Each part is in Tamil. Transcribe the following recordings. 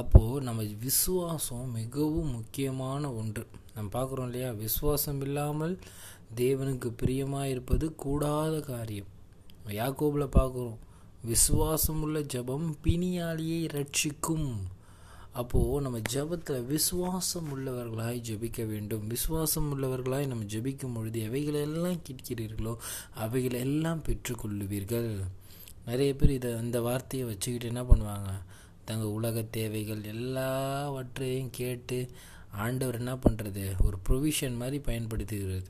அப்போது நம்ம விசுவாசம் மிகவும் முக்கியமான ஒன்று. நம்ம பார்க்குறோம் இல்லையா? விசுவாசம் இல்லாமல் தேவனுக்கு பிரியமாக இருப்பது கூடாத காரியம். யாக்கோபில் பார்க்குறோம். விசுவாசம் உள்ள ஜபம் பிணியாளியை ரட்சிக்கும் அப்போது நம்ம ஜபத்தில் விசுவாசம் உள்ளவர்களாய் ஜபிக்க வேண்டும். விசுவாசம் உள்ளவர்களாய் நம்ம ஜபிக்கும் பொழுது எவைகளெல்லாம் கேட்கிறீர்களோ அவைகளை எல்லாம் பெற்றுக்கொள்ளுவீர்கள். நிறைய பேர் இதை அந்த வார்த்தையை வச்சுக்கிட்டு என்ன பண்ணுவாங்க? தங்கள் உலக தேவைகள் எல்லாவற்றையும் கேட்டு ஆண்டவர் என்ன பண்ணுறது ஒரு ப்ரொவிஷன் மாதிரி பயன்படுத்துகிறது.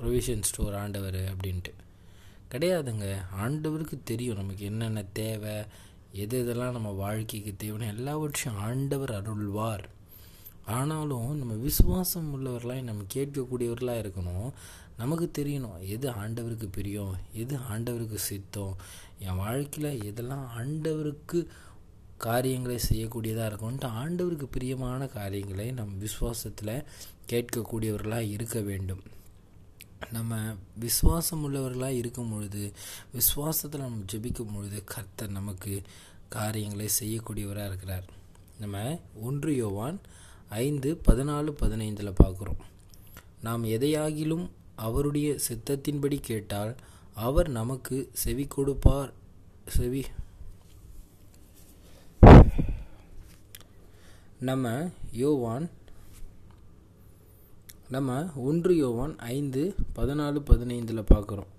ப்ரொவிஷன் ஸ்டோர் ஆண்டவர் அப்படின்ட்டு. கிடையாதுங்க. ஆண்டவருக்கு தெரியும் நமக்கு என்னென்ன தேவை எது எதெல்லாம் நம்ம வாழ்க்கைக்கு தேவைன்னு எல்லாவற்றையும் ஆண்டவர் அருள்வார். ஆனாலும் நம்ம விசுவாசம் உள்ளவர்களாக நம்ம கேட்கக்கூடியவர்களாக இருக்கணும். நமக்கு தெரியணும் எது ஆண்டவருக்கு பிரியம்? எது ஆண்டவருக்கு சித்தம்? என் வாழ்க்கையில் எதெல்லாம் ஆண்டவருக்கு காரியங்களை செய்யக்கூடியதாக இருக்கும்ன்ட்டு ஆண்டவருக்கு பிரியமான காரியங்களை நம் விசுவாசத்தில் கேட்கக்கூடியவர்களாக இருக்க வேண்டும். நம்ம விசுவாசம் உள்ளவர்களாக இருக்கும் பொழுது விசுவாசத்தில் நம்ம ஜெபிக்கும் பொழுது கர்த்தர் நமக்கு காரியங்களை செய்யக்கூடியவராக இருக்கிறார். நம்ம ஒன்று யோவான் ஐந்து பதினாலு பதினைந்தில் பார்க்குறோம். நாம் எதையாகிலும் அவருடைய சித்தத்தின்படி கேட்டால் அவர் நமக்கு செவி கொடுப்பார் செவி நம்ம யோவான் நம்ம ஒன்று யோவான் ஐந்து பதினாலு பதினைந்தில் பார்க்குறோம்.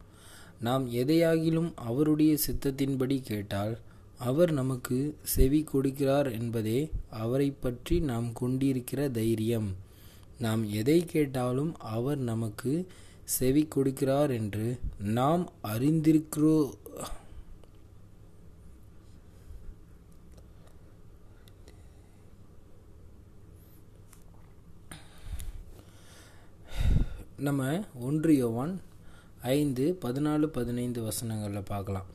நாம் எதையாகிலும் அவருடைய சித்தத்தின்படி கேட்டால் அவர் நமக்கு செவி கொடுக்கிறார் என்பதே அவரை பற்றி நாம் கொண்டிருக்கிற தைரியம். நாம் எதை கேட்டாலும் அவர் நமக்கு செவி கொடுக்கிறார் என்று நாம் அறிந்திருக்கிறோ நம்ம ஒன்று யோவான் ஐந்து பதினாலு பதினைந்து வசனங்களில் பார்க்கலாம்.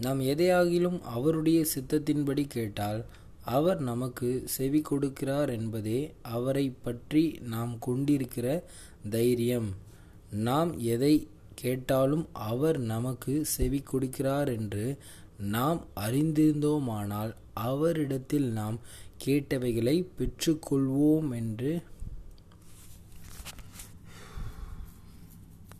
நாம் எதையாகிலும் அவருடைய சித்தத்தின்படி கேட்டால் அவர் நமக்கு செவி கொடுக்கிறார் என்பதே அவரை பற்றி நாம் கொண்டிருக்கிற தைரியம். நாம் எதை கேட்டாலும் அவர் நமக்கு செவி கொடுக்கிறார் என்று நாம் அறிந்திருந்தோமானால் அவரிடத்தில் நாம் கேட்டவைகளை பெற்றுக்கொள்வோம் என்று